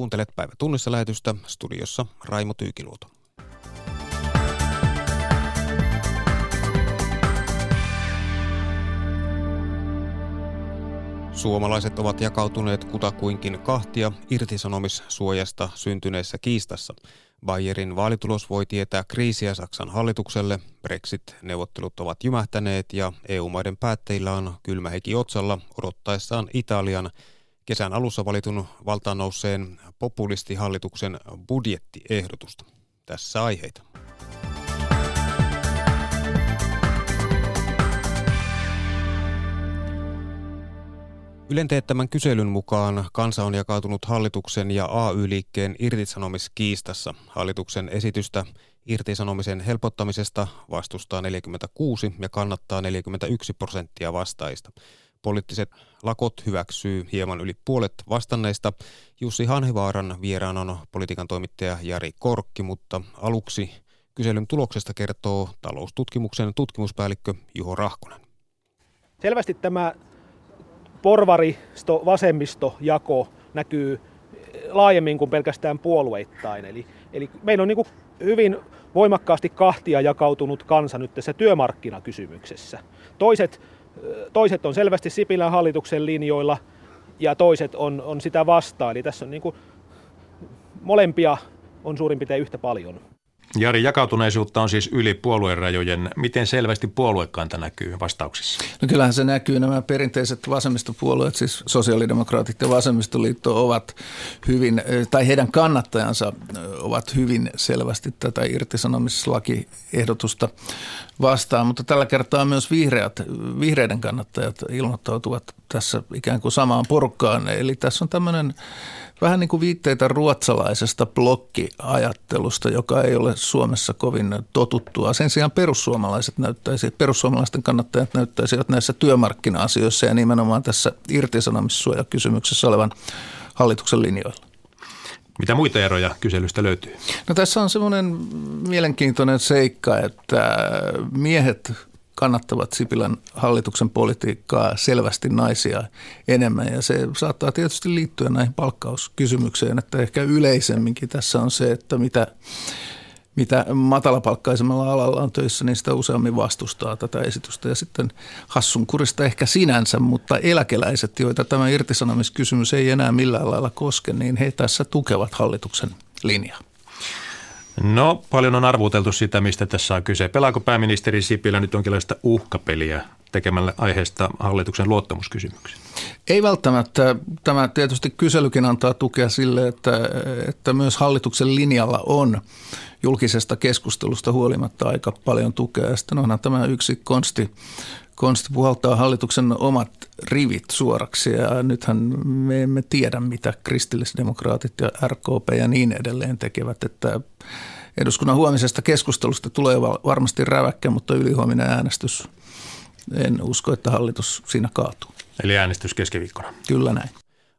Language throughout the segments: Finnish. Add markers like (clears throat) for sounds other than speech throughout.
Kuuntelet päivä tunnissa lähetystä studiossa Raimo Tyykiluoto. Suomalaiset ovat jakautuneet kutakuinkin kahtia irtisanomissuojasta syntyneessä kiistassa. Bayerin vaalitulos voi tietää kriisiä Saksan hallitukselle, Brexit-neuvottelut ovat jymähtäneet ja EU-maiden päättäjillä on kylmä heki otsalla odottaessaan Italian kesän alussa valitun valtaan nousseen populistihallituksen budjettiehdotusta. Tässä aiheita. Ylen teettämän kyselyn mukaan kansa on jakautunut hallituksen ja AY-liikkeen irtisanomiskiistassa. Hallituksen esitystä irtisanomisen helpottamisesta vastustaa 46 ja kannattaa 41 prosenttia vastaista. Poliittiset lakot hyväksyy hieman yli puolet vastanneista. Jussi Hanhivaaran vieraan on politiikan toimittaja Jari Korkki, mutta aluksi kyselyn tuloksesta kertoo taloustutkimuksen tutkimuspäällikkö Juho Rahkonen. Selvästi tämä porvaristo-vasemmisto-jako näkyy laajemmin kuin pelkästään puolueittain. Eli, eli meillä on niin hyvin voimakkaasti kahtia jakautunut kansa nyt tässä työmarkkinakysymyksessä. Toiset, toiset on selvästi Sipilän hallituksen linjoilla ja toiset on, on sitä vastaan. Eli tässä on niin molempia on suurin piirtein yhtä paljon. Jari, jakautuneisuutta on siis yli puoluerajojen. Miten selvästi puoluekanta näkyy vastauksissa? No kyllähän se näkyy. Nämä perinteiset vasemmistopuolueet, siis sosiaalidemokraatit ja vasemmistoliitto ovat hyvin, tai heidän kannattajansa ovat hyvin selvästi tätä irtisanomislakiehdotusta vastaan. Mutta tällä kertaa myös vihreät, vihreiden kannattajat ilmoittautuvat tässä ikään kuin samaan porukkaan. Eli tässä on tämmöinen vähän niin kuin viitteitä ruotsalaisesta blokkiajattelusta, joka ei ole Suomessa kovin totuttua. Sen sijaan perussuomalaiset näyttäisi, perussuomalaisten kannattajat näyttäisivät näissä työmarkkina-asioissa ja nimenomaan tässä irtisanomissuojakysymyksessä olevan hallituksen linjoilla. Mitä muita eroja kyselystä löytyy? No tässä on semmoinen mielenkiintoinen seikka, että miehet kannattavat Sipilän hallituksen politiikkaa selvästi naisia enemmän. Ja se saattaa tietysti liittyä näihin palkkauskysymykseen, että ehkä yleisemminkin tässä on se, että mitä, mitä matalapalkkaisemmalla alalla on töissä, niin sitä useammin vastustaa tätä esitystä. Ja sitten hassun kurista ehkä sinänsä, mutta eläkeläiset, joita tämä irtisanomiskysymys ei enää millään lailla koske, niin he tässä tukevat hallituksen linjaa. No, paljon on arvuteltu sitä, mistä tässä on kyse. Pelaako pääministeri Sipilä nyt jonkinlaista uhkapeliä tekemällä aiheesta hallituksen luottamuskysymyksen? Ei välttämättä. Tämä tietysti kyselykin antaa tukea sille, että, että myös hallituksen linjalla on julkisesta keskustelusta huolimatta aika paljon tukea. Ja sitten onhan tämä yksi konsti, konsti puhaltaa hallituksen omat rivit suoraksi ja nythän me emme tiedä, mitä kristillisdemokraatit ja RKP ja niin edelleen tekevät, että eduskunnan huomisesta keskustelusta tulee varmasti räväkkä, mutta ylihuominen äänestys, en usko, että hallitus siinä kaatuu. Eli äänestys keskiviikkona. Kyllä näin.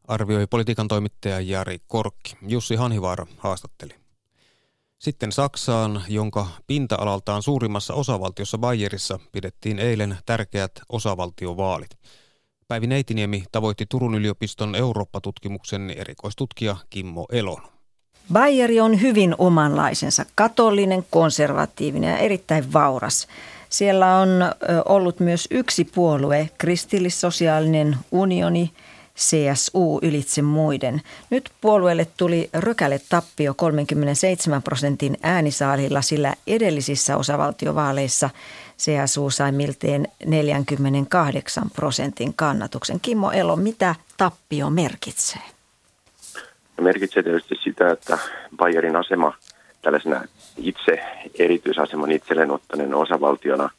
Arvioi politiikan toimittaja Jari Korkki. Jussi Hanhivaara haastatteli. Sitten Saksaan, jonka pinta-alaltaan suurimmassa osavaltiossa Bayerissa pidettiin eilen tärkeät osavaltiovaalit. Päivi Neitiniemi tavoitti Turun yliopiston Eurooppa-tutkimuksen erikoistutkija Kimmo Elon. Bayeri on hyvin omanlaisensa, katolinen, konservatiivinen ja erittäin vauras. Siellä on ollut myös yksi puolue, kristillissosiaalinen unioni, CSU ylitse muiden. Nyt puolueelle tuli rökäle tappio 37 prosentin äänisaalilla, sillä edellisissä osavaltiovaaleissa CSU sai milteen 48 prosentin kannatuksen. Kimmo Elo, mitä tappio merkitsee? merkitsee tietysti sitä, että Bayerin asema tällaisena itse erityisaseman itselleen ottaneen osavaltiona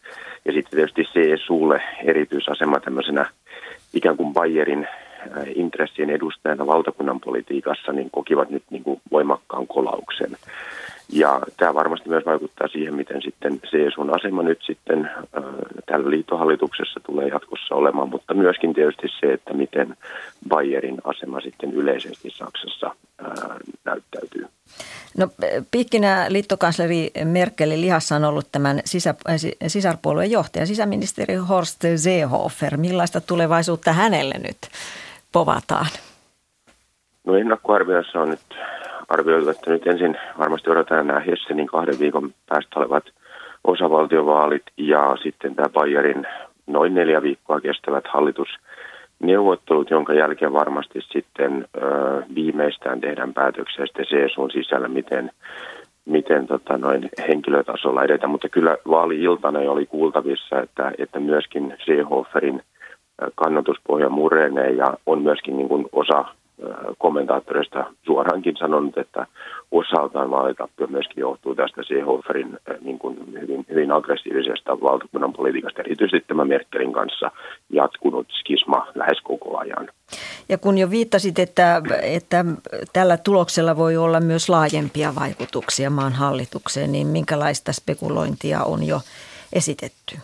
ja sitten tietysti CSUlle erityisasema tämmöisenä ikään kuin Bayerin äh, intressien edustajana valtakunnan politiikassa, niin kokivat nyt niin kuin voimakkaan kolauksen. Ja tämä varmasti myös vaikuttaa siihen, miten sitten CSUn asema nyt sitten äh, tällä liittohallituksessa tulee jatkossa olemaan, mutta myöskin tietysti se, että miten Bayerin asema sitten yleisesti Saksassa äh, näyttäytyy. No piikkinä liittokansleri Merkelin lihassa on ollut tämän sisä, äh, sisarpuolueen johtaja, sisäministeri Horst Seehofer. Millaista tulevaisuutta hänelle nyt povataan? No ennakkoarvioissa on nyt arvioitu, että nyt ensin varmasti odotetaan nämä Hessenin kahden viikon päästä olevat osavaltiovaalit ja sitten tämä Bayerin noin neljä viikkoa kestävät hallitusneuvottelut, jonka jälkeen varmasti sitten ö, viimeistään tehdään päätöksiä sitten CSUn sisällä, miten, miten tota, noin henkilötasolla edetään. Mutta kyllä vaali-iltana jo oli kuultavissa, että, että myöskin Seehoferin kannatuspohja murenee ja on myöskin niin kuin osa kommentaattoreista suoraankin sanonut, että osaltaan vaalitappio myöskin johtuu tästä Seehoferin niin kuin hyvin, hyvin aggressiivisesta valtakunnan politiikasta, erityisesti tämä Merkelin kanssa jatkunut skisma lähes koko ajan. Ja kun jo viittasit, että, että tällä tuloksella voi olla myös laajempia vaikutuksia maan hallitukseen, niin minkälaista spekulointia on jo esitetty?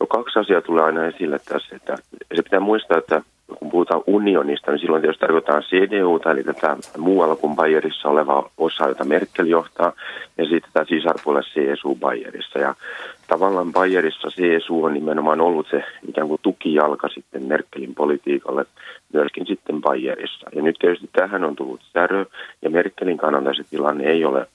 No kaksi asiaa tulee aina esille tässä. Että se pitää muistaa, että kun puhutaan unionista, niin silloin tietysti tarkoitetaan CDU, eli tätä muualla kuin Bayerissa oleva osa, jota Merkel johtaa, ja sitten tämä sisarpuolella CSU Bayerissa. Ja tavallaan Bayerissa CSU on nimenomaan ollut se ikään kuin tukijalka sitten Merkelin politiikalle myöskin sitten Bayerissa. Ja nyt tietysti tähän on tullut särö, ja Merkelin kannalta se tilanne ei ole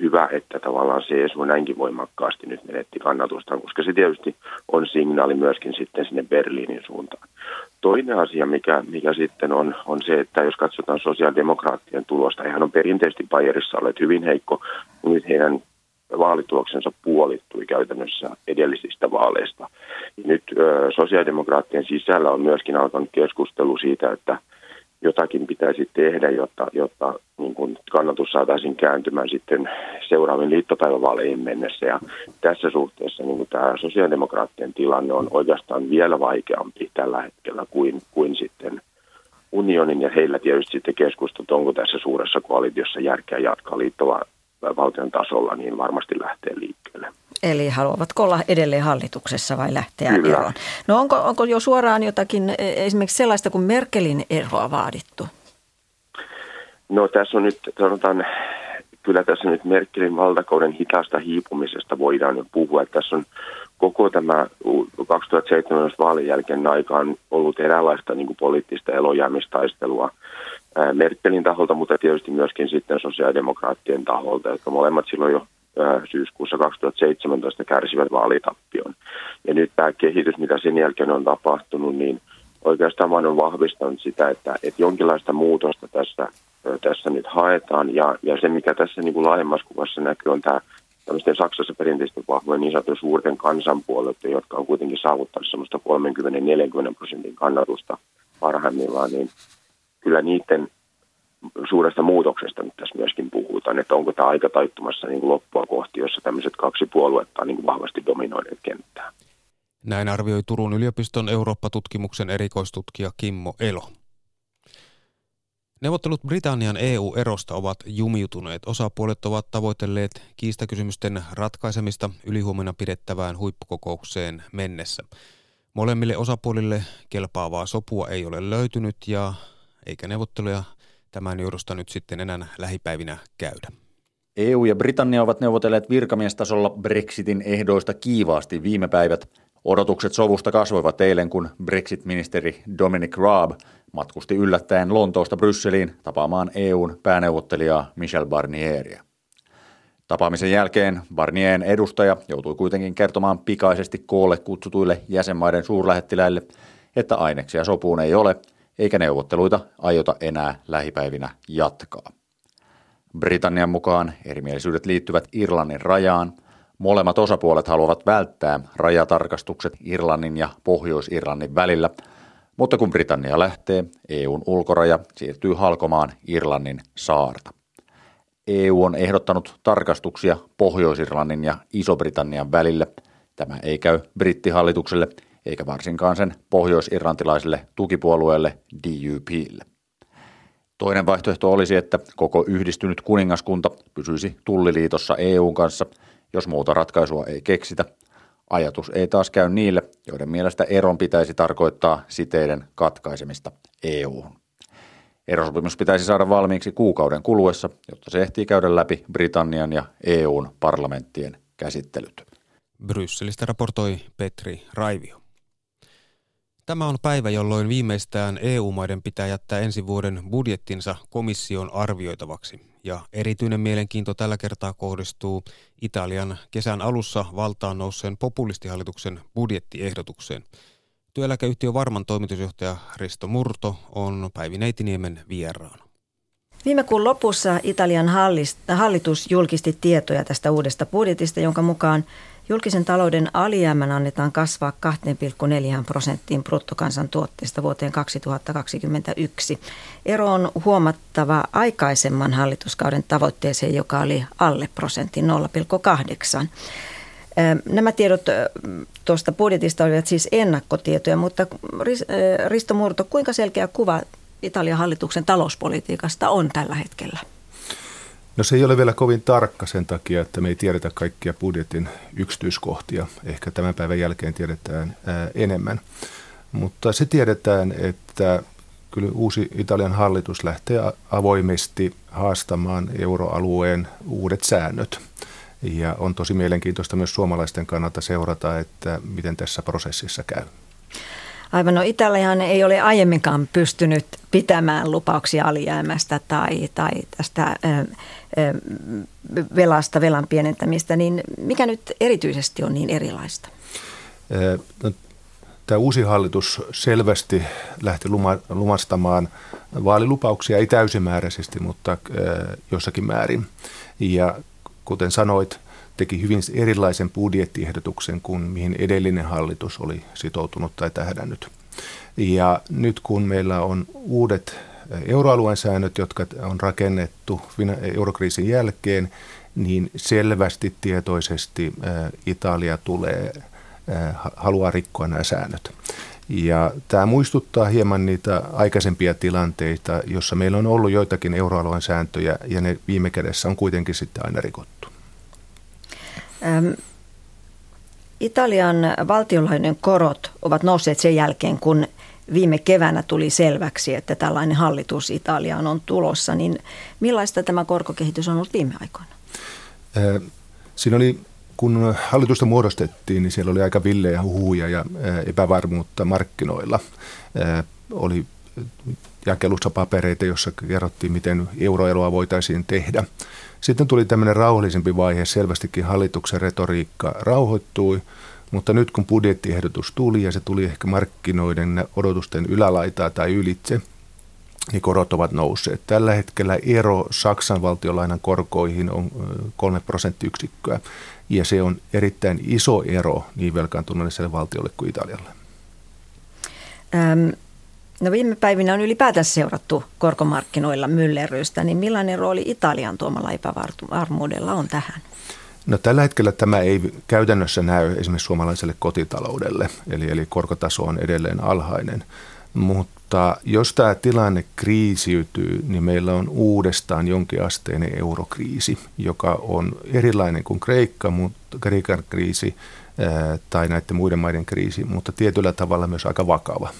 hyvä, että tavallaan CSU näinkin voimakkaasti nyt menetti kannatusta, koska se tietysti on signaali myöskin sitten sinne Berliinin suuntaan. Toinen asia, mikä, mikä sitten on, on se, että jos katsotaan sosiaalidemokraattien tulosta, hehän on perinteisesti Bayerissa olleet hyvin heikko, nyt heidän vaalituloksensa puolittui käytännössä edellisistä vaaleista. Nyt ö, sosiaalidemokraattien sisällä on myöskin alkanut keskustelu siitä, että jotakin pitäisi tehdä, jotta, jotta niin kuin kannatus saataisiin kääntymään sitten seuraavien liittopäivävaaleihin mennessä. Ja tässä suhteessa niin kuin tämä sosiaalidemokraattien tilanne on oikeastaan vielä vaikeampi tällä hetkellä kuin, kuin sitten unionin ja heillä tietysti sitten keskustelut, onko tässä suuressa koalitiossa järkeä jatkaa liittova valtion tasolla, niin varmasti lähtee liikkeelle. Eli haluavatko olla edelleen hallituksessa vai lähteä Kyllä. eroon? No onko, onko jo suoraan jotakin e, esimerkiksi sellaista kuin Merkelin eroa vaadittu? No tässä on nyt, sanotaan, kyllä tässä nyt Merkelin valtakauden hitaasta hiipumisesta voidaan jo puhua. Että tässä on koko tämä 2017 vaalin jälkeen aikaan ollut eräänlaista niin kuin poliittista elojäämistaistelua Merkelin taholta, mutta tietysti myöskin sitten sosiaalidemokraattien taholta, jotka molemmat silloin jo syyskuussa 2017 kärsivät vaalitappion. Ja nyt tämä kehitys, mitä sen jälkeen on tapahtunut, niin oikeastaan vain on vahvistanut sitä, että, että jonkinlaista muutosta tässä, tässä nyt haetaan. Ja, ja se, mikä tässä niin kuin laajemmassa kuvassa näkyy, on tämä tämmöisten Saksassa perinteisesti vahvojen niin sanotun suurten kansanpuolueiden, jotka on kuitenkin saavuttanut semmoista 30-40 prosentin kannatusta parhaimmillaan, niin kyllä niiden suuresta muutoksesta nyt tässä myöskin puhutaan, että onko tämä aika taittumassa niin kuin loppua kohti, jossa tämmöiset kaksi puoluetta on niin kuin vahvasti dominoineet kenttää. Näin arvioi Turun yliopiston Eurooppa-tutkimuksen erikoistutkija Kimmo Elo. Neuvottelut Britannian EU-erosta ovat jumiutuneet. Osapuolet ovat tavoitelleet kiistakysymysten ratkaisemista ylihuomenna pidettävään huippukokoukseen mennessä. Molemmille osapuolille kelpaavaa sopua ei ole löytynyt ja eikä neuvotteluja tämän johdosta nyt sitten enää lähipäivinä käydä. EU ja Britannia ovat neuvotelleet virkamiestasolla Brexitin ehdoista kiivaasti viime päivät. Odotukset sovusta kasvoivat eilen, kun Brexit-ministeri Dominic Raab matkusti yllättäen Lontoosta Brysseliin tapaamaan EUn pääneuvottelijaa Michel Barnieria. Tapaamisen jälkeen Barnien edustaja joutui kuitenkin kertomaan pikaisesti koolle kutsutuille jäsenmaiden suurlähettiläille, että aineksia sopuun ei ole – eikä neuvotteluita aiota enää lähipäivinä jatkaa. Britannian mukaan erimielisyydet liittyvät Irlannin rajaan. Molemmat osapuolet haluavat välttää rajatarkastukset Irlannin ja Pohjois-Irlannin välillä, mutta kun Britannia lähtee, EUn ulkoraja siirtyy halkomaan Irlannin saarta. EU on ehdottanut tarkastuksia Pohjois-Irlannin ja Iso-Britannian välille. Tämä ei käy brittihallitukselle – eikä varsinkaan sen pohjois-irlantilaiselle tukipuolueelle DUPlle. Toinen vaihtoehto olisi, että koko yhdistynyt kuningaskunta pysyisi tulliliitossa EUn kanssa, jos muuta ratkaisua ei keksitä. Ajatus ei taas käy niille, joiden mielestä eron pitäisi tarkoittaa siteiden katkaisemista EUhun. Erosopimus pitäisi saada valmiiksi kuukauden kuluessa, jotta se ehtii käydä läpi Britannian ja EUn parlamenttien käsittelyt. Brysselistä raportoi Petri Raivio. Tämä on päivä, jolloin viimeistään EU-maiden pitää jättää ensi vuoden budjettinsa komission arvioitavaksi. Ja erityinen mielenkiinto tällä kertaa kohdistuu Italian kesän alussa valtaan nousseen populistihallituksen budjettiehdotukseen. Työeläkeyhtiö Varman toimitusjohtaja Risto Murto on Päivi Neitiniemen vieraana. Viime kuun lopussa Italian hallitus julkisti tietoja tästä uudesta budjetista, jonka mukaan julkisen talouden alijäämän annetaan kasvaa 2,4 prosenttiin bruttokansantuotteesta vuoteen 2021. Ero on huomattava aikaisemman hallituskauden tavoitteeseen, joka oli alle prosentin 0,8. Nämä tiedot tuosta budjetista olivat siis ennakkotietoja, mutta Risto Murto, kuinka selkeä kuva Italian hallituksen talouspolitiikasta on tällä hetkellä? No se ei ole vielä kovin tarkka sen takia, että me ei tiedetä kaikkia budjetin yksityiskohtia. Ehkä tämän päivän jälkeen tiedetään ää, enemmän. Mutta se tiedetään, että kyllä uusi Italian hallitus lähtee avoimesti haastamaan euroalueen uudet säännöt. Ja on tosi mielenkiintoista myös suomalaisten kannalta seurata, että miten tässä prosessissa käy. Aivan, no Italiahan ei ole aiemminkaan pystynyt pitämään lupauksia alijäämästä tai, tai tästä ö, ö, velasta, velan pienentämistä, niin mikä nyt erityisesti on niin erilaista? No, tämä uusi hallitus selvästi lähti luma, lumastamaan vaalilupauksia, ei täysimääräisesti, mutta jossakin määrin. Ja kuten sanoit, teki hyvin erilaisen budjettiehdotuksen kuin mihin edellinen hallitus oli sitoutunut tai tähdännyt. Ja nyt kun meillä on uudet euroalueen säännöt, jotka on rakennettu eurokriisin jälkeen, niin selvästi tietoisesti Italia tulee, haluaa rikkoa nämä säännöt. Ja tämä muistuttaa hieman niitä aikaisempia tilanteita, jossa meillä on ollut joitakin euroalueen sääntöjä ja ne viime kädessä on kuitenkin sitten aina rikottu. Ähm, Italian valtionlainojen korot ovat nousseet sen jälkeen, kun viime keväänä tuli selväksi, että tällainen hallitus Italiaan on tulossa. Niin millaista tämä korkokehitys on ollut viime aikoina? Äh, siinä oli, kun hallitusta muodostettiin, niin siellä oli aika villejä huhuja ja epävarmuutta markkinoilla. Oli jakelussa papereita, jossa kerrottiin, miten euroeloa voitaisiin tehdä. Sitten tuli tämmöinen rauhallisempi vaihe, selvästikin hallituksen retoriikka rauhoittui, mutta nyt kun budjettiehdotus tuli ja se tuli ehkä markkinoiden odotusten ylälaitaa tai ylitse, niin korot ovat nousseet. Tällä hetkellä ero Saksan valtiolainan korkoihin on 3 prosenttiyksikköä, ja se on erittäin iso ero niin velkaantuneelle valtiolle kuin Italialle. Ähm, No viime päivinä on ylipäätänsä seurattu korkomarkkinoilla myllerrystä, niin millainen rooli Italian tuomalla epävarmuudella on tähän? No tällä hetkellä tämä ei käytännössä näy esimerkiksi suomalaiselle kotitaloudelle, eli, eli korkotaso on edelleen alhainen. Mutta jos tämä tilanne kriisiytyy, niin meillä on uudestaan jonkinasteinen eurokriisi, joka on erilainen kuin Kreikka, mutta Kreikan kriisi tai näiden muiden maiden kriisi, mutta tietyllä tavalla myös aika vakava.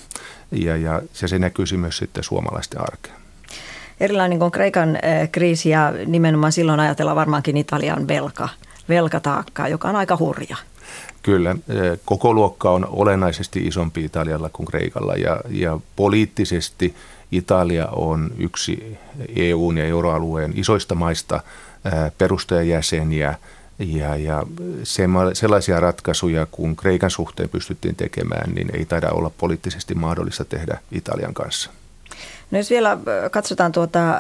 Ja, ja se, se näkyisi myös sitten suomalaisten arkeen. Erilainen kuin Kreikan kriisi ja nimenomaan silloin ajatellaan varmaankin Italian velka, velkataakkaa, joka on aika hurja. Kyllä, koko luokka on olennaisesti isompi Italialla kuin Kreikalla ja, ja poliittisesti Italia on yksi EUn ja euroalueen isoista maista perustajajäseniä – ja, ja sellaisia ratkaisuja, kun Kreikan suhteen pystyttiin tekemään, niin ei taida olla poliittisesti mahdollista tehdä Italian kanssa. No jos vielä katsotaan tuota ä,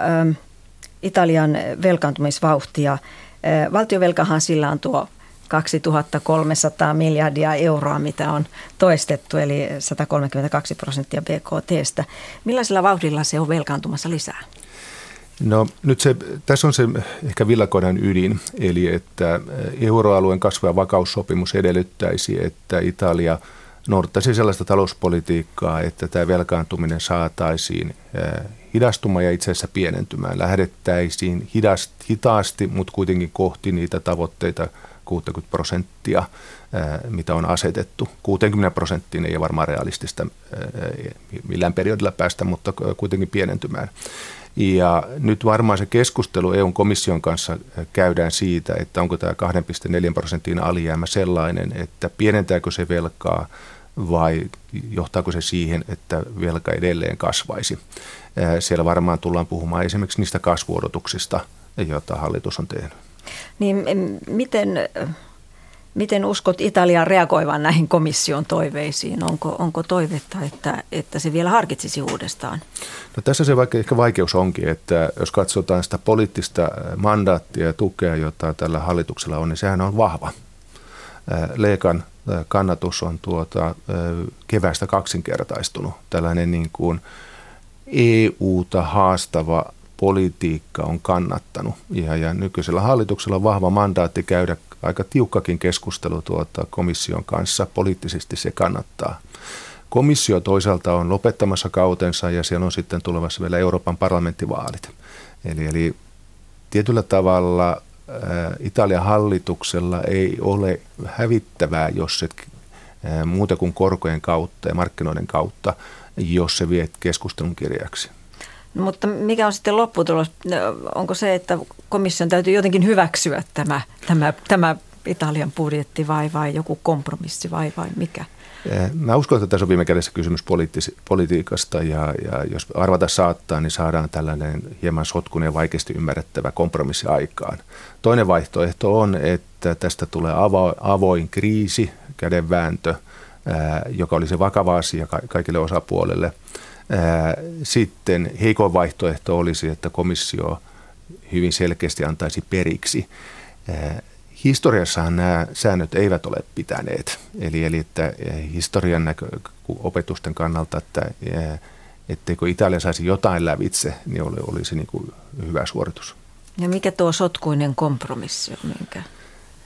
Italian velkaantumisvauhtia. Ä, valtiovelkahan sillä on tuo 2300 miljardia euroa, mitä on toistettu, eli 132 prosenttia BKTstä. Millaisella vauhdilla se on velkaantumassa lisää? No nyt se, tässä on se ehkä villakoidan ydin, eli että euroalueen kasvu- ja vakaussopimus edellyttäisi, että Italia noudattaisi sellaista talouspolitiikkaa, että tämä velkaantuminen saataisiin hidastumaan ja itse asiassa pienentymään. Lähdettäisiin hitaasti, mutta kuitenkin kohti niitä tavoitteita 60 prosenttia, mitä on asetettu. 60 prosenttiin ei ole varmaan realistista millään periodilla päästä, mutta kuitenkin pienentymään. Ja nyt varmaan se keskustelu EUn komission kanssa käydään siitä, että onko tämä 2,4 prosentin alijäämä sellainen, että pienentääkö se velkaa vai johtaako se siihen, että velka edelleen kasvaisi. Siellä varmaan tullaan puhumaan esimerkiksi niistä kasvuodotuksista, joita hallitus on tehnyt. Niin miten, miten uskot Italian reagoivan näihin komission toiveisiin? Onko, onko toivetta, että, että se vielä harkitsisi uudestaan? No tässä se vaikka ehkä vaikeus onkin, että jos katsotaan sitä poliittista mandaattia ja tukea, jota tällä hallituksella on, niin sehän on vahva. Leikan kannatus on tuota, kevästä kaksinkertaistunut. Tällainen niin kuin EU-ta haastava politiikka on kannattanut. Ja, ja nykyisellä hallituksella on vahva mandaatti käydä aika tiukkakin keskustelu tuota komission kanssa. Poliittisesti se kannattaa. Komissio toisaalta on lopettamassa kautensa ja siellä on sitten tulevassa vielä Euroopan parlamenttivaalit. Eli, eli tietyllä tavalla Italian hallituksella ei ole hävittävää, jos se muuta kuin korkojen kautta ja markkinoiden kautta, jos se vie keskustelun kirjaksi. Mutta mikä on sitten lopputulos? Onko se, että komission täytyy jotenkin hyväksyä tämä, tämä, tämä Italian budjetti vai, vai joku kompromissi vai, vai mikä? Mä uskon, että tässä on viime kädessä kysymys poliittis- politiikasta ja, ja jos arvata saattaa, niin saadaan tällainen hieman sotkunen ja vaikeasti ymmärrettävä kompromissi aikaan. Toinen vaihtoehto on, että tästä tulee avo- avoin kriisi, kädenvääntö, ää, joka olisi vakava asia ka- kaikille osapuolille. Sitten heikoin vaihtoehto olisi, että komissio hyvin selkeästi antaisi periksi historiassahan nämä säännöt eivät ole pitäneet. Eli, eli että historian näkö, opetusten kannalta, että etteikö Italia saisi jotain lävitse, niin olisi niin kuin hyvä suoritus. Ja mikä tuo sotkuinen kompromissi on? Minkä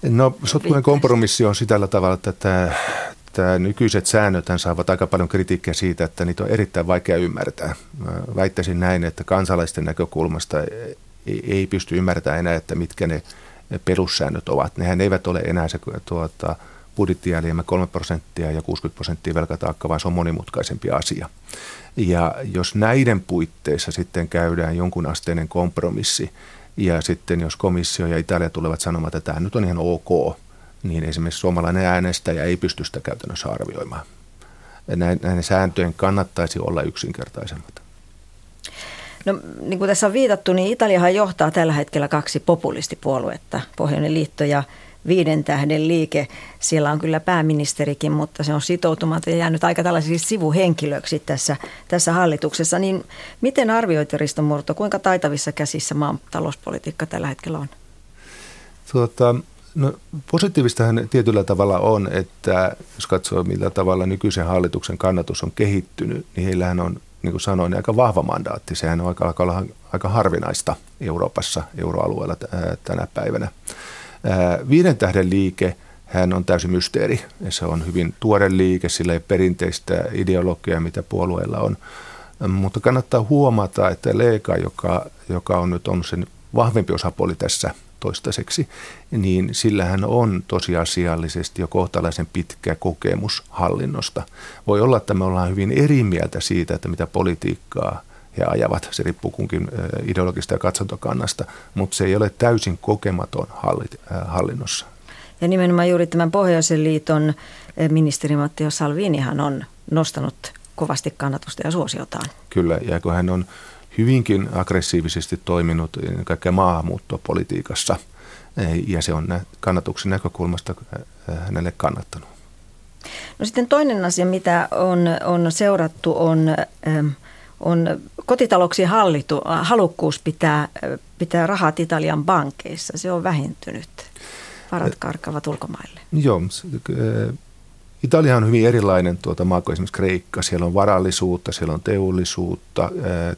no sotkuinen kompromissi on sitä tavalla, että tämä, tämä nykyiset säännöt saavat aika paljon kritiikkiä siitä, että niitä on erittäin vaikea ymmärtää. Mä väittäisin näin, että kansalaisten näkökulmasta ei, ei pysty ymmärtämään enää, että mitkä ne perussäännöt ovat. Nehän eivät ole enää se tuota, budjettialijäämä 3 prosenttia ja 60 prosenttia velkataakka, vaan se on monimutkaisempi asia. Ja jos näiden puitteissa sitten käydään jonkun asteinen kompromissi, ja sitten jos komissio ja Italia tulevat sanomaan, että tämä nyt on ihan ok, niin esimerkiksi suomalainen äänestäjä ei pysty sitä käytännössä arvioimaan. Näiden sääntöjen kannattaisi olla yksinkertaisemmat. No niin kuin tässä on viitattu, niin Italiahan johtaa tällä hetkellä kaksi populistipuoluetta, Pohjoinen liitto ja Viiden tähden liike. Siellä on kyllä pääministerikin, mutta se on sitoutumaton ja jäänyt aika tällaisiksi sivuhenkilöksi tässä, tässä hallituksessa. Niin miten arvioit Risto Murto, kuinka taitavissa käsissä maan talouspolitiikka tällä hetkellä on? Tuota, no, positiivistahan tietyllä tavalla on, että jos katsoo millä tavalla nykyisen hallituksen kannatus on kehittynyt, niin heillähän on niin kuin sanoin, aika vahva mandaatti. Sehän on aika, aika, aika harvinaista Euroopassa, euroalueella tänä päivänä. Viiden tähden liike, hän on täysin mysteeri. Se on hyvin tuore liike, sillä ei perinteistä ideologiaa, mitä puolueella on. Mutta kannattaa huomata, että Leeka, joka, joka on nyt on sen vahvempi osapuoli tässä toistaiseksi, niin sillähän on tosiasiallisesti jo kohtalaisen pitkä kokemus hallinnosta. Voi olla, että me ollaan hyvin eri mieltä siitä, että mitä politiikkaa he ajavat. Se riippuu kunkin ideologista ja katsontokannasta, mutta se ei ole täysin kokematon hallinnossa. Ja nimenomaan juuri tämän Pohjoisen liiton ministeri Matteo Salvinihan on nostanut kovasti kannatusta ja suosiotaan. Kyllä, ja kun hän on hyvinkin aggressiivisesti toiminut kaikkea maahanmuuttopolitiikassa ja se on kannatuksen näkökulmasta hänelle kannattanut. No sitten toinen asia, mitä on, on seurattu, on, on kotitalouksien hallitu, halukkuus pitää, pitää rahat Italian pankeissa. Se on vähentynyt. Varat karkavat ulkomaille. Joo, Italia on hyvin erilainen tuota maa kuin esimerkiksi Kreikka. Siellä on varallisuutta, siellä on teollisuutta.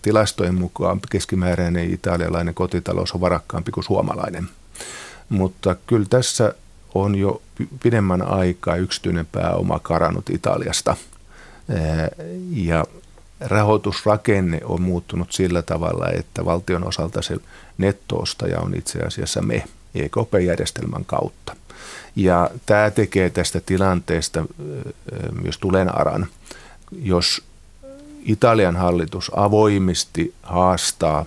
Tilastojen mukaan keskimääräinen italialainen kotitalous on varakkaampi kuin suomalainen. Mutta kyllä tässä on jo pidemmän aikaa yksityinen pääoma karannut Italiasta. Ja rahoitusrakenne on muuttunut sillä tavalla, että valtion osalta se nettoostaja on itse asiassa me EKP-järjestelmän kautta. Ja tämä tekee tästä tilanteesta myös tulenaran, jos Italian hallitus avoimesti haastaa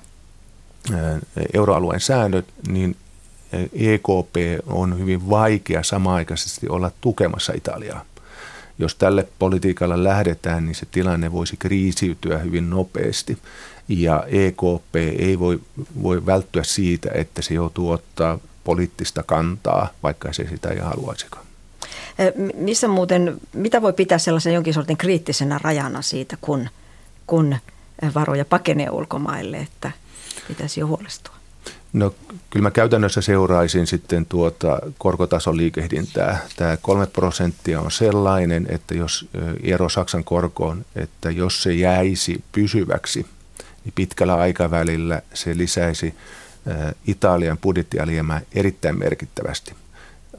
euroalueen säännöt, niin EKP on hyvin vaikea samaaikaisesti olla tukemassa Italiaa. jos tälle politiikalla lähdetään, niin se tilanne voisi kriisiytyä hyvin nopeasti. Ja EKP ei voi, voi välttyä siitä, että se joutuu ottaa poliittista kantaa, vaikka se sitä ei haluaisikaan. Missä muuten, mitä voi pitää sellaisen jonkin sortin kriittisenä rajana siitä, kun, kun varoja pakenee ulkomaille, että pitäisi jo huolestua? No kyllä mä käytännössä seuraisin sitten tuota korkotason liikehdintää. Tämä kolme prosenttia on sellainen, että jos ero Saksan korkoon, että jos se jäisi pysyväksi, niin pitkällä aikavälillä se lisäisi Italian budjettialijäämää erittäin merkittävästi.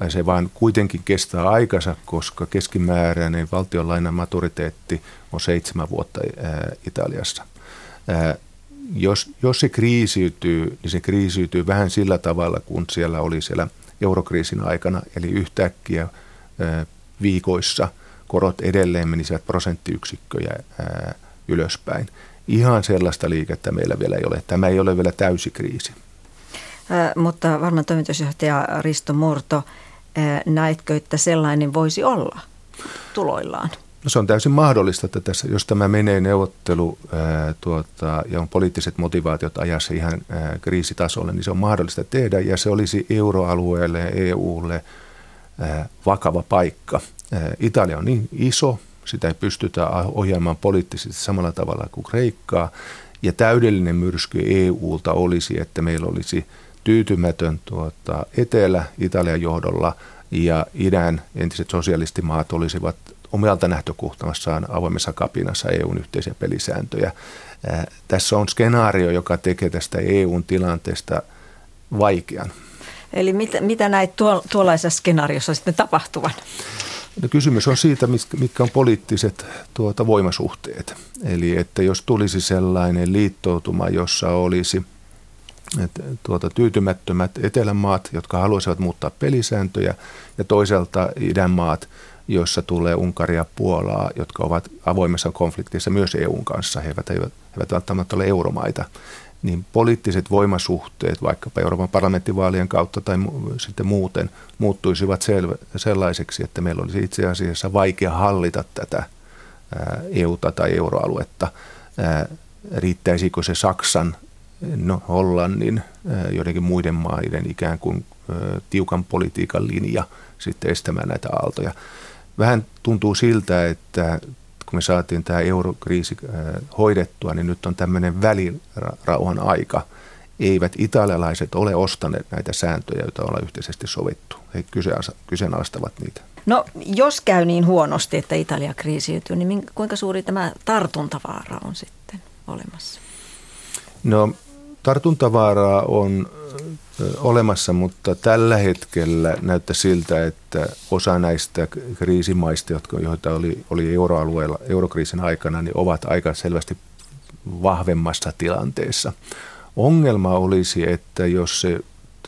Se vaan kuitenkin kestää aikansa, koska keskimääräinen valtionlainan maturiteetti on seitsemän vuotta Italiassa jos, jos se kriisiytyy, niin se kriisiytyy vähän sillä tavalla, kun siellä oli siellä eurokriisin aikana, eli yhtäkkiä viikoissa korot edelleen menisivät prosenttiyksikköjä ylöspäin. Ihan sellaista liikettä meillä vielä ei ole. Tämä ei ole vielä täysi kriisi. Mutta varmaan toimitusjohtaja Risto Murto, näetkö, että sellainen voisi olla tuloillaan? No se on täysin mahdollista, että tässä, jos tämä menee neuvottelu ää, tuota, ja on poliittiset motivaatiot ajassa ihan ää, kriisitasolle, niin se on mahdollista tehdä ja se olisi euroalueelle ja EUlle ää, vakava paikka. Ää, Italia on niin iso, sitä ei pystytä ohjaamaan poliittisesti samalla tavalla kuin Kreikkaa ja täydellinen myrsky EUlta olisi, että meillä olisi tyytymätön tuota, etelä Italian johdolla ja idän entiset sosialistimaat olisivat omalta nähtökohtassaan avoimessa kapinassa EUn yhteisiä pelisääntöjä. Tässä on skenaario, joka tekee tästä EUn tilanteesta vaikean. Eli mitä, mitä näet tuo, tuollaisessa skenaariossa sitten tapahtuvan? No, kysymys on siitä, mitkä on poliittiset tuota, voimasuhteet. Eli että jos tulisi sellainen liittoutuma, jossa olisi tuota, tyytymättömät etelämaat, jotka haluaisivat muuttaa pelisääntöjä, ja toisaalta idänmaat, joissa tulee Unkaria ja Puolaa, jotka ovat avoimessa konfliktissa myös EUn kanssa. He eivät, he eivät välttämättä ole euromaita. Niin poliittiset voimasuhteet, vaikkapa Euroopan parlamenttivaalien kautta tai sitten muuten, muuttuisivat selve, sellaiseksi, että meillä olisi itse asiassa vaikea hallita tätä EUta tai euroaluetta. Riittäisikö se Saksan, no, Hollannin, joidenkin muiden maiden ikään kuin tiukan politiikan linja sitten estämään näitä aaltoja vähän tuntuu siltä, että kun me saatiin tämä eurokriisi äh, hoidettua, niin nyt on tämmöinen välirauhan aika. Eivät italialaiset ole ostaneet näitä sääntöjä, joita ollaan yhteisesti sovittu. He kyseenalaistavat niitä. No jos käy niin huonosti, että Italia kriisiytyy, niin kuinka suuri tämä tartuntavaara on sitten olemassa? No tartuntavaaraa on olemassa, mutta tällä hetkellä näyttää siltä, että osa näistä kriisimaista, jotka, joita oli, oli euroalueella eurokriisin aikana, niin ovat aika selvästi vahvemmassa tilanteessa. Ongelma olisi, että jos se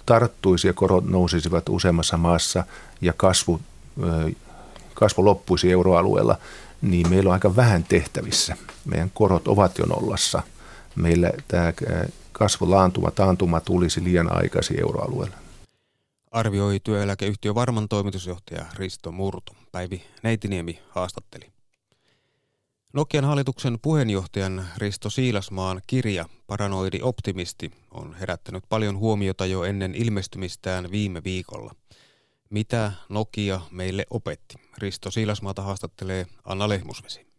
tarttuisi ja korot nousisivat useammassa maassa ja kasvu, kasvu loppuisi euroalueella, niin meillä on aika vähän tehtävissä. Meidän korot ovat jo nollassa. Meillä tämä kasvulaantuma, taantuma tulisi liian aikaisin euroalueelle. Arvioi työeläkeyhtiö Varman toimitusjohtaja Risto Murto. Päivi Neitiniemi haastatteli. Nokian hallituksen puheenjohtajan Risto Siilasmaan kirja Paranoidi optimisti on herättänyt paljon huomiota jo ennen ilmestymistään viime viikolla. Mitä Nokia meille opetti? Risto Siilasmaata haastattelee Anna Lehmusvesi.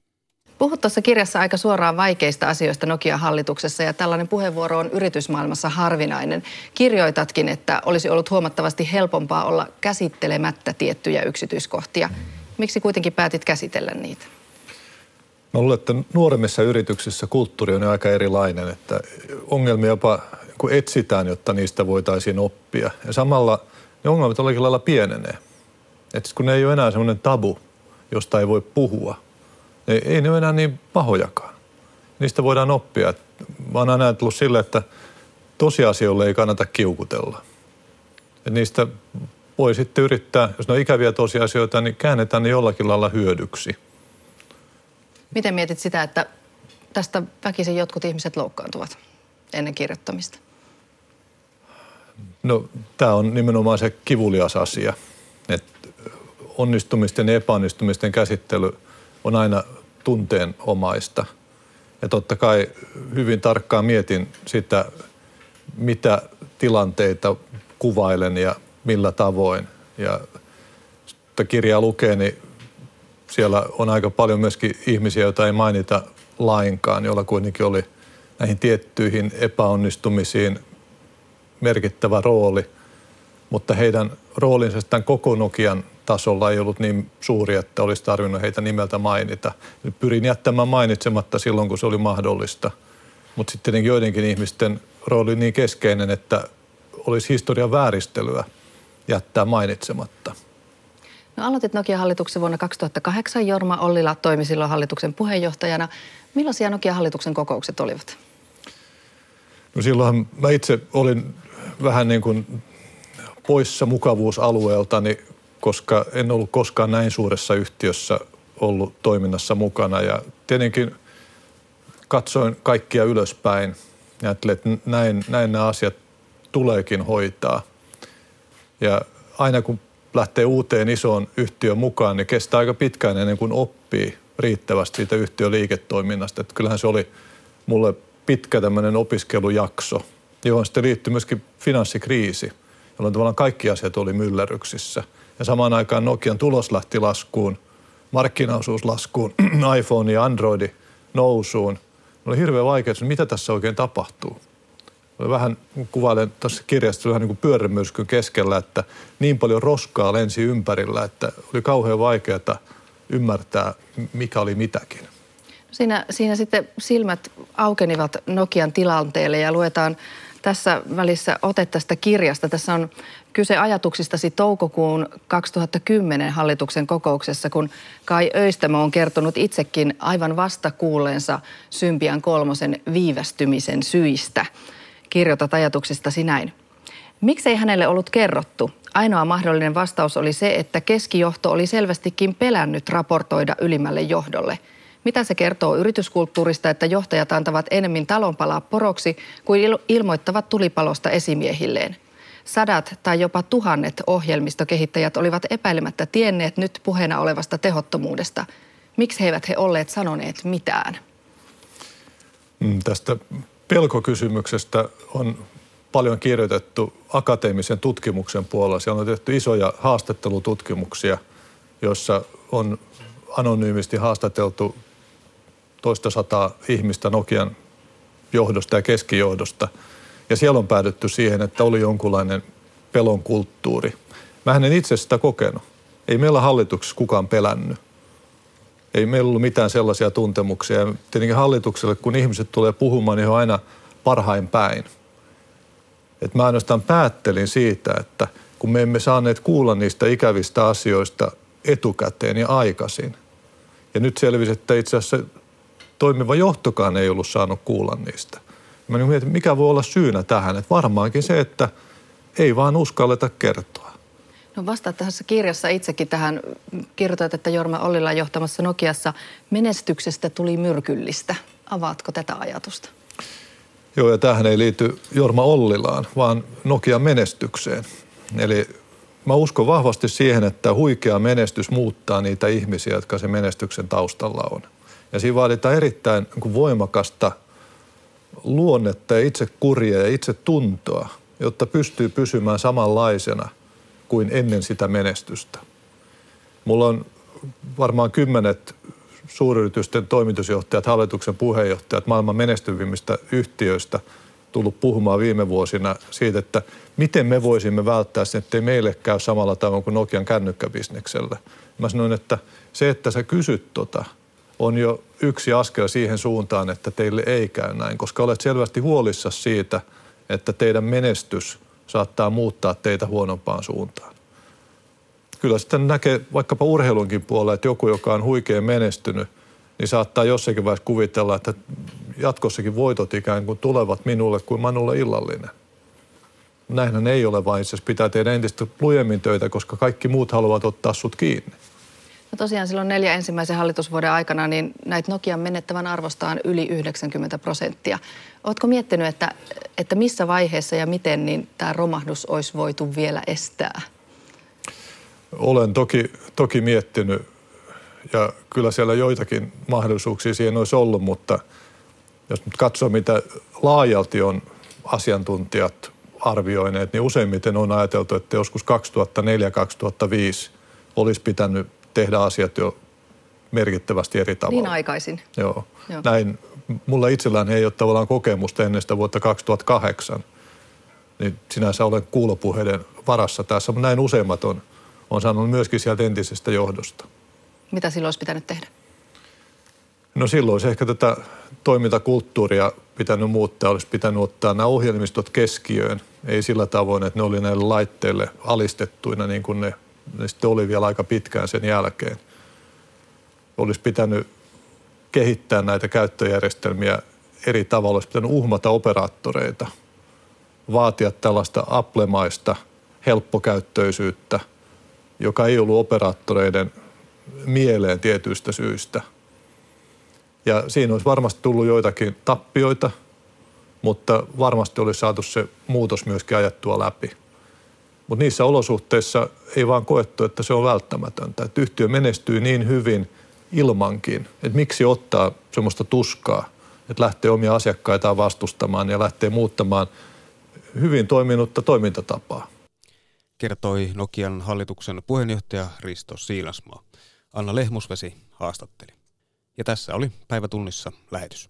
Puhut tuossa kirjassa aika suoraan vaikeista asioista Nokia-hallituksessa ja tällainen puheenvuoro on yritysmaailmassa harvinainen. Kirjoitatkin, että olisi ollut huomattavasti helpompaa olla käsittelemättä tiettyjä yksityiskohtia. Miksi kuitenkin päätit käsitellä niitä? Mä luulen, että nuoremmissa yrityksissä kulttuuri on aika erilainen, että ongelmia jopa etsitään, jotta niistä voitaisiin oppia. Ja samalla ne ongelmat olikin lailla pienenee. että kun ne ei ole enää semmoinen tabu, josta ei voi puhua – ei, ei ne ole enää niin pahojakaan. Niistä voidaan oppia. Mä oon aina ajatellut sille, että tosiasioille ei kannata kiukutella. Et niistä voi sitten yrittää, jos ne on ikäviä tosiasioita, niin käännetään ne jollakin lailla hyödyksi. Miten mietit sitä, että tästä väkisin jotkut ihmiset loukkaantuvat ennen kirjoittamista? No, tämä on nimenomaan se kivulias asia. Et onnistumisten ja epäonnistumisten käsittely on aina tunteenomaista. Ja totta kai hyvin tarkkaan mietin sitä, mitä tilanteita kuvailen ja millä tavoin. Ja kirjaa lukee, niin siellä on aika paljon myöskin ihmisiä, joita ei mainita lainkaan, joilla kuitenkin oli näihin tiettyihin epäonnistumisiin merkittävä rooli, mutta heidän roolinsa tämän koko Nokian tasolla ei ollut niin suuri, että olisi tarvinnut heitä nimeltä mainita. Pyrin jättämään mainitsematta silloin, kun se oli mahdollista. Mutta sitten joidenkin ihmisten rooli niin keskeinen, että olisi historian vääristelyä jättää mainitsematta. No, aloitit Nokia-hallituksen vuonna 2008. Jorma Ollila toimi silloin hallituksen puheenjohtajana. Millaisia Nokia-hallituksen kokoukset olivat? No silloin mä itse olin vähän niin kuin poissa mukavuusalueeltani, koska en ollut koskaan näin suuressa yhtiössä ollut toiminnassa mukana. Ja tietenkin katsoin kaikkia ylöspäin ja ajattelin, että näin, näin nämä asiat tuleekin hoitaa. Ja aina kun lähtee uuteen isoon yhtiön mukaan, niin kestää aika pitkään ennen kuin oppii riittävästi siitä yhtiön liiketoiminnasta. Että kyllähän se oli mulle pitkä tämmöinen opiskelujakso, johon sitten liittyi myöskin finanssikriisi, jolloin tavallaan kaikki asiat oli myllerryksissä. Ja samaan aikaan Nokian tulos lähti laskuun, markkinaosuus laskuun, (clears throat) iPhone ja Androidi nousuun. Oli hirveän vaikea, että mitä tässä oikein tapahtuu vähän kuvailen tässä kirjassa vähän niin kuin keskellä, että niin paljon roskaa lensi ympärillä, että oli kauhean vaikeaa ymmärtää, mikä oli mitäkin. Siinä, siinä sitten silmät aukenivat Nokian tilanteelle ja luetaan tässä välissä ote tästä kirjasta. Tässä on kyse ajatuksistasi toukokuun 2010 hallituksen kokouksessa, kun Kai Öistämö on kertonut itsekin aivan vasta kuulleensa Sympian kolmosen viivästymisen syistä – kirjoitat ajatuksistasi näin. Miksei hänelle ollut kerrottu? Ainoa mahdollinen vastaus oli se, että keskijohto oli selvästikin pelännyt raportoida ylimmälle johdolle. Mitä se kertoo yrityskulttuurista, että johtajat antavat enemmän talonpalaa poroksi kuin il- ilmoittavat tulipalosta esimiehilleen? Sadat tai jopa tuhannet ohjelmistokehittäjät olivat epäilemättä tienneet nyt puheena olevasta tehottomuudesta. Miksi he eivät he olleet sanoneet mitään? Mm, tästä pelkokysymyksestä on paljon kirjoitettu akateemisen tutkimuksen puolella. Siellä on tehty isoja haastattelututkimuksia, joissa on anonyymisti haastateltu toista sataa ihmistä Nokian johdosta ja keskijohdosta. Ja siellä on päädytty siihen, että oli jonkunlainen pelon kulttuuri. Mä en itse sitä kokenut. Ei meillä hallituksessa kukaan pelännyt ei meillä ollut mitään sellaisia tuntemuksia. Ja tietenkin hallitukselle, kun ihmiset tulee puhumaan, niin on aina parhain päin. Et mä ainoastaan päättelin siitä, että kun me emme saaneet kuulla niistä ikävistä asioista etukäteen ja aikaisin. Ja nyt selvisi, että itse asiassa toimiva johtokaan ei ollut saanut kuulla niistä. Mä mietin, mikä voi olla syynä tähän. Että varmaankin se, että ei vaan uskalleta kertoa. No vastaat tässä kirjassa itsekin tähän. Kirjoitat, että Jorma Ollila johtamassa Nokiassa menestyksestä tuli myrkyllistä. Avaatko tätä ajatusta? Joo, ja tähän ei liity Jorma Ollilaan, vaan Nokian menestykseen. Eli mä uskon vahvasti siihen, että huikea menestys muuttaa niitä ihmisiä, jotka se menestyksen taustalla on. Ja siinä vaaditaan erittäin niin voimakasta luonnetta ja itse kuria ja itse tuntoa, jotta pystyy pysymään samanlaisena – kuin ennen sitä menestystä. Mulla on varmaan kymmenet suuryritysten toimitusjohtajat, hallituksen puheenjohtajat maailman menestyvimmistä yhtiöistä tullut puhumaan viime vuosina siitä, että miten me voisimme välttää sen, ettei meille käy samalla tavalla kuin Nokian kännykkäbisneksellä. Mä sanoin, että se, että sä kysyt tota, on jo yksi askel siihen suuntaan, että teille ei käy näin, koska olet selvästi huolissa siitä, että teidän menestys – saattaa muuttaa teitä huonompaan suuntaan. Kyllä sitten näkee vaikkapa urheilunkin puolella, että joku, joka on huikein menestynyt, niin saattaa jossakin vaiheessa kuvitella, että jatkossakin voitot ikään kuin tulevat minulle kuin Manulle illallinen. Näinhän ei ole, vaan itse pitää tehdä entistä lujemmin töitä, koska kaikki muut haluavat ottaa sut kiinni. No tosiaan silloin neljä ensimmäisen hallitusvuoden aikana niin näitä Nokian menettävän arvostaan yli 90 prosenttia. Oletko miettinyt, että, että missä vaiheessa ja miten niin tämä romahdus olisi voitu vielä estää? Olen toki, toki miettinyt ja kyllä siellä joitakin mahdollisuuksia siihen olisi ollut, mutta jos nyt katsoo, mitä laajalti on asiantuntijat arvioineet, niin useimmiten on ajateltu, että joskus 2004-2005 olisi pitänyt tehdä asiat jo merkittävästi eri tavalla. Niin aikaisin. Joo. Joo. Näin, mulla itsellään ei ole tavallaan kokemusta ennen sitä vuotta 2008. Niin sinänsä olen kuulopuheiden varassa tässä, mutta näin useimmat on, on sanonut myöskin sieltä entisestä johdosta. Mitä silloin olisi pitänyt tehdä? No silloin olisi ehkä tätä toimintakulttuuria pitänyt muuttaa. Olisi pitänyt ottaa nämä ohjelmistot keskiöön. Ei sillä tavoin, että ne oli näille laitteille alistettuina niin kuin ne, ne sitten oli vielä aika pitkään sen jälkeen. Olisi pitänyt kehittää näitä käyttöjärjestelmiä eri tavalla. Olisi pitänyt uhmata operaattoreita, vaatia tällaista applemaista helppokäyttöisyyttä, joka ei ollut operaattoreiden mieleen tietyistä syistä. Ja siinä olisi varmasti tullut joitakin tappioita, mutta varmasti olisi saatu se muutos myöskin ajattua läpi. Mutta niissä olosuhteissa ei vaan koettu, että se on välttämätöntä. Että yhtiö menestyy niin hyvin ilmankin, että miksi ottaa semmoista tuskaa, että lähtee omia asiakkaitaan vastustamaan ja lähtee muuttamaan hyvin toiminutta toimintatapaa. Kertoi Nokian hallituksen puheenjohtaja Risto Siilasmaa. Anna Lehmusvesi haastatteli. Ja tässä oli päivätunnissa lähetys.